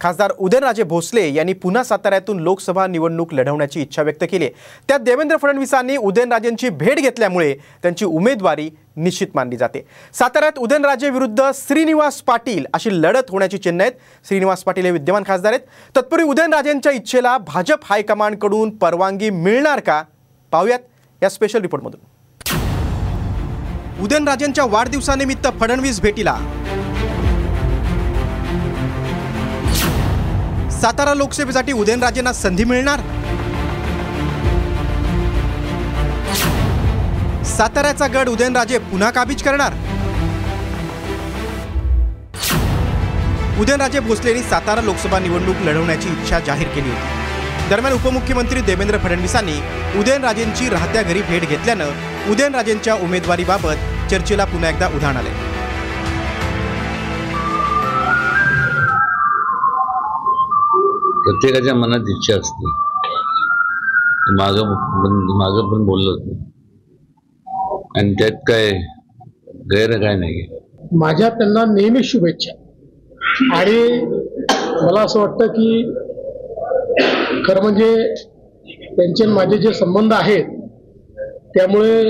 खासदार उदयनराजे भोसले यांनी पुन्हा साताऱ्यातून लोकसभा निवडणूक लढवण्याची इच्छा व्यक्त केली आहे. त्यात देवेंद्र फडणवीसांनी उदयनराजेंची भेट घेतल्यामुळे त्यांची उमेदवारी निश्चित मानली जाते. साताऱ्यात उदयनराजे विरुद्ध श्रीनिवास पाटील अशी लढत होण्याची चिन्ह आहेत. श्रीनिवास पाटील हे विद्यमान खासदार आहेत. तत्पूर्वी उदयनराजेंच्या इच्छेला भाजप हायकमांडकडून परवानगी मिळणार का? पाहूयात या स्पेशल रिपोर्टमधून उदयनराजेंच्या वाढदिवसानिमित्त फडणवीस भेटीला सातारा लोकसभेसाठी उदयनराजेंना संधी मिळणार? साताऱ्याचा गड उदयनराजे पुन्हा काबीज करणार? उदयनराजे भोसलेंनी सातारा लोकसभा निवडणूक लढवण्याची इच्छा जाहीर केली होती. दरम्यान उपमुख्यमंत्री देवेंद्र फडणवीसांनी उदयनराजेंची राहत्या घरी भेट घेतल्यानं उदयनराजेंच्या उमेदवारीबाबत चर्चेला पुन्हा एकदा उधाण आले प्रत्येकाच्या मनात इच्छा असते. माग माग पण बोललो होतो. आणि त्यात काय गैर काय नाही माझ्या त्यांना नेहमी शुभेच्छा. आणि मला असं वाटतं की खरं म्हणजे त्यांचे माझे जे संबंध आहेत त्यामुळे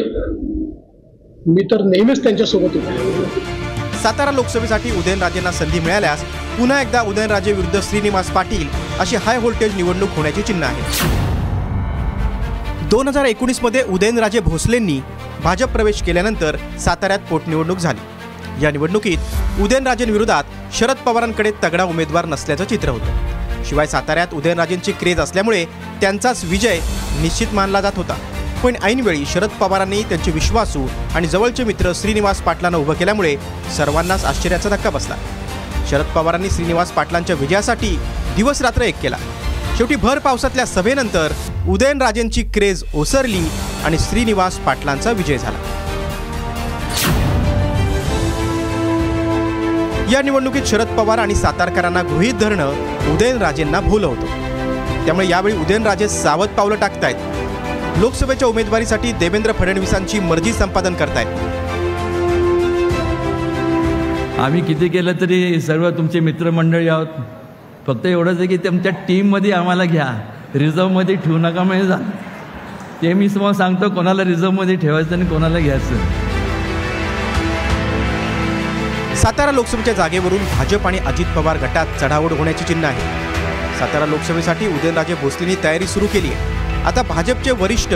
मी तर नेहमीच त्यांच्यासोबत होतो. सातारा लोकसभेसाठी उदयनराजेंना संधी मिळाल्यास पुन्हा एकदा उदयनराजे विरुद्ध श्रीनिवास पाटील अशी हाय व्होल्टेज निवडणूक होण्याची चिन्ह आहे. दोन हजार एकोणीसमध्ये उदयनराजे भोसलेंनी भाजप प्रवेश केल्यानंतर साताऱ्यात पोटनिवडणूक झाली. या निवडणुकीत उदयनराजेंविरोधात शरद पवारांकडे तगडा उमेदवार नसल्याचं चित्र होतं. शिवाय साताऱ्यात उदयनराजेंची क्रेज असल्यामुळे त्यांचाच विजय निश्चित मानला जात होता. पण ऐनवेळी शरद पवारांनी त्यांचे विश्वासू आणि जवळचे मित्र श्रीनिवास पाटलांना उभं केल्यामुळे सर्वांनाच आश्चर्याचा धक्का बसला. शरद पवारांनी श्रीनिवास पाटलांच्या विजयासाठी दिवस रात्र एक केला. शेवटी भर पावसातल्या सभेनंतर उदयनराजेंची क्रेज ओसरली आणि श्रीनिवास पाटलांचा विजय झाला. या निवडणुकीत शरद पवार आणि सातारकरांना गृहीत धरणं उदयनराजेंना भूल होतं. त्यामुळे यावेळी उदयनराजे सावध पावलं टाकतायत. लोकसभेच्या उमेदवारीसाठी देवेंद्र फडणवीसांची मर्जी संपादन करतायत. आम्ही किती केलं तरी सर्व तुमचे मित्रमंडळी आहोत. फक्त एवढंच आहे की तुमच्या टीममध्ये आम्हाला घ्या. रिझर्वमध्ये ठेवू नका म्हणजे जा ते मी तुम्हाला सांगतो कोणाला रिझर्वमध्ये ठेवायचं आणि कोणाला घ्यायचं. सातारा लोकसभेच्या जागेवरून भाजप आणि अजित पवार गटात चढाओढ होण्याची चिन्ह आहे. सातारा लोकसभेसाठी उदयनराजे भोसलेंनी तयारी सुरू केली आहे. आता भाजपचे वरिष्ठ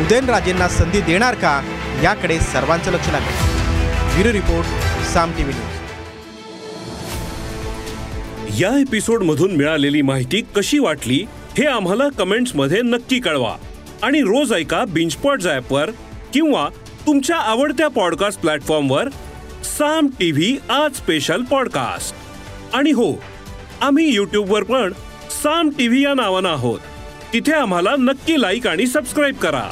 उदयनराजेंना संधी देणार का? याकडे सर्वांचं लक्ष लागलं bureau report Saam TV news. या एपिसोडमधून मिळालेली माहिती कशी वाटली हे आम्हाला कमेंट्समध्ये नक्की कळवा. आणि रोज ऐका बिंचपॉट ॲपवर किंवा तुमच्या आवडत्या पॉडकास्ट प्लॅटफॉर्मवर साम टीव्ही आज स्पेशल पॉडकास्ट. आणि हो आम्ही यूट्यूबवर पण साम टीव्ही या नावानं आहोत. तिथे आम्हाला नक्की लाईक आणि सबस्क्राईब करा.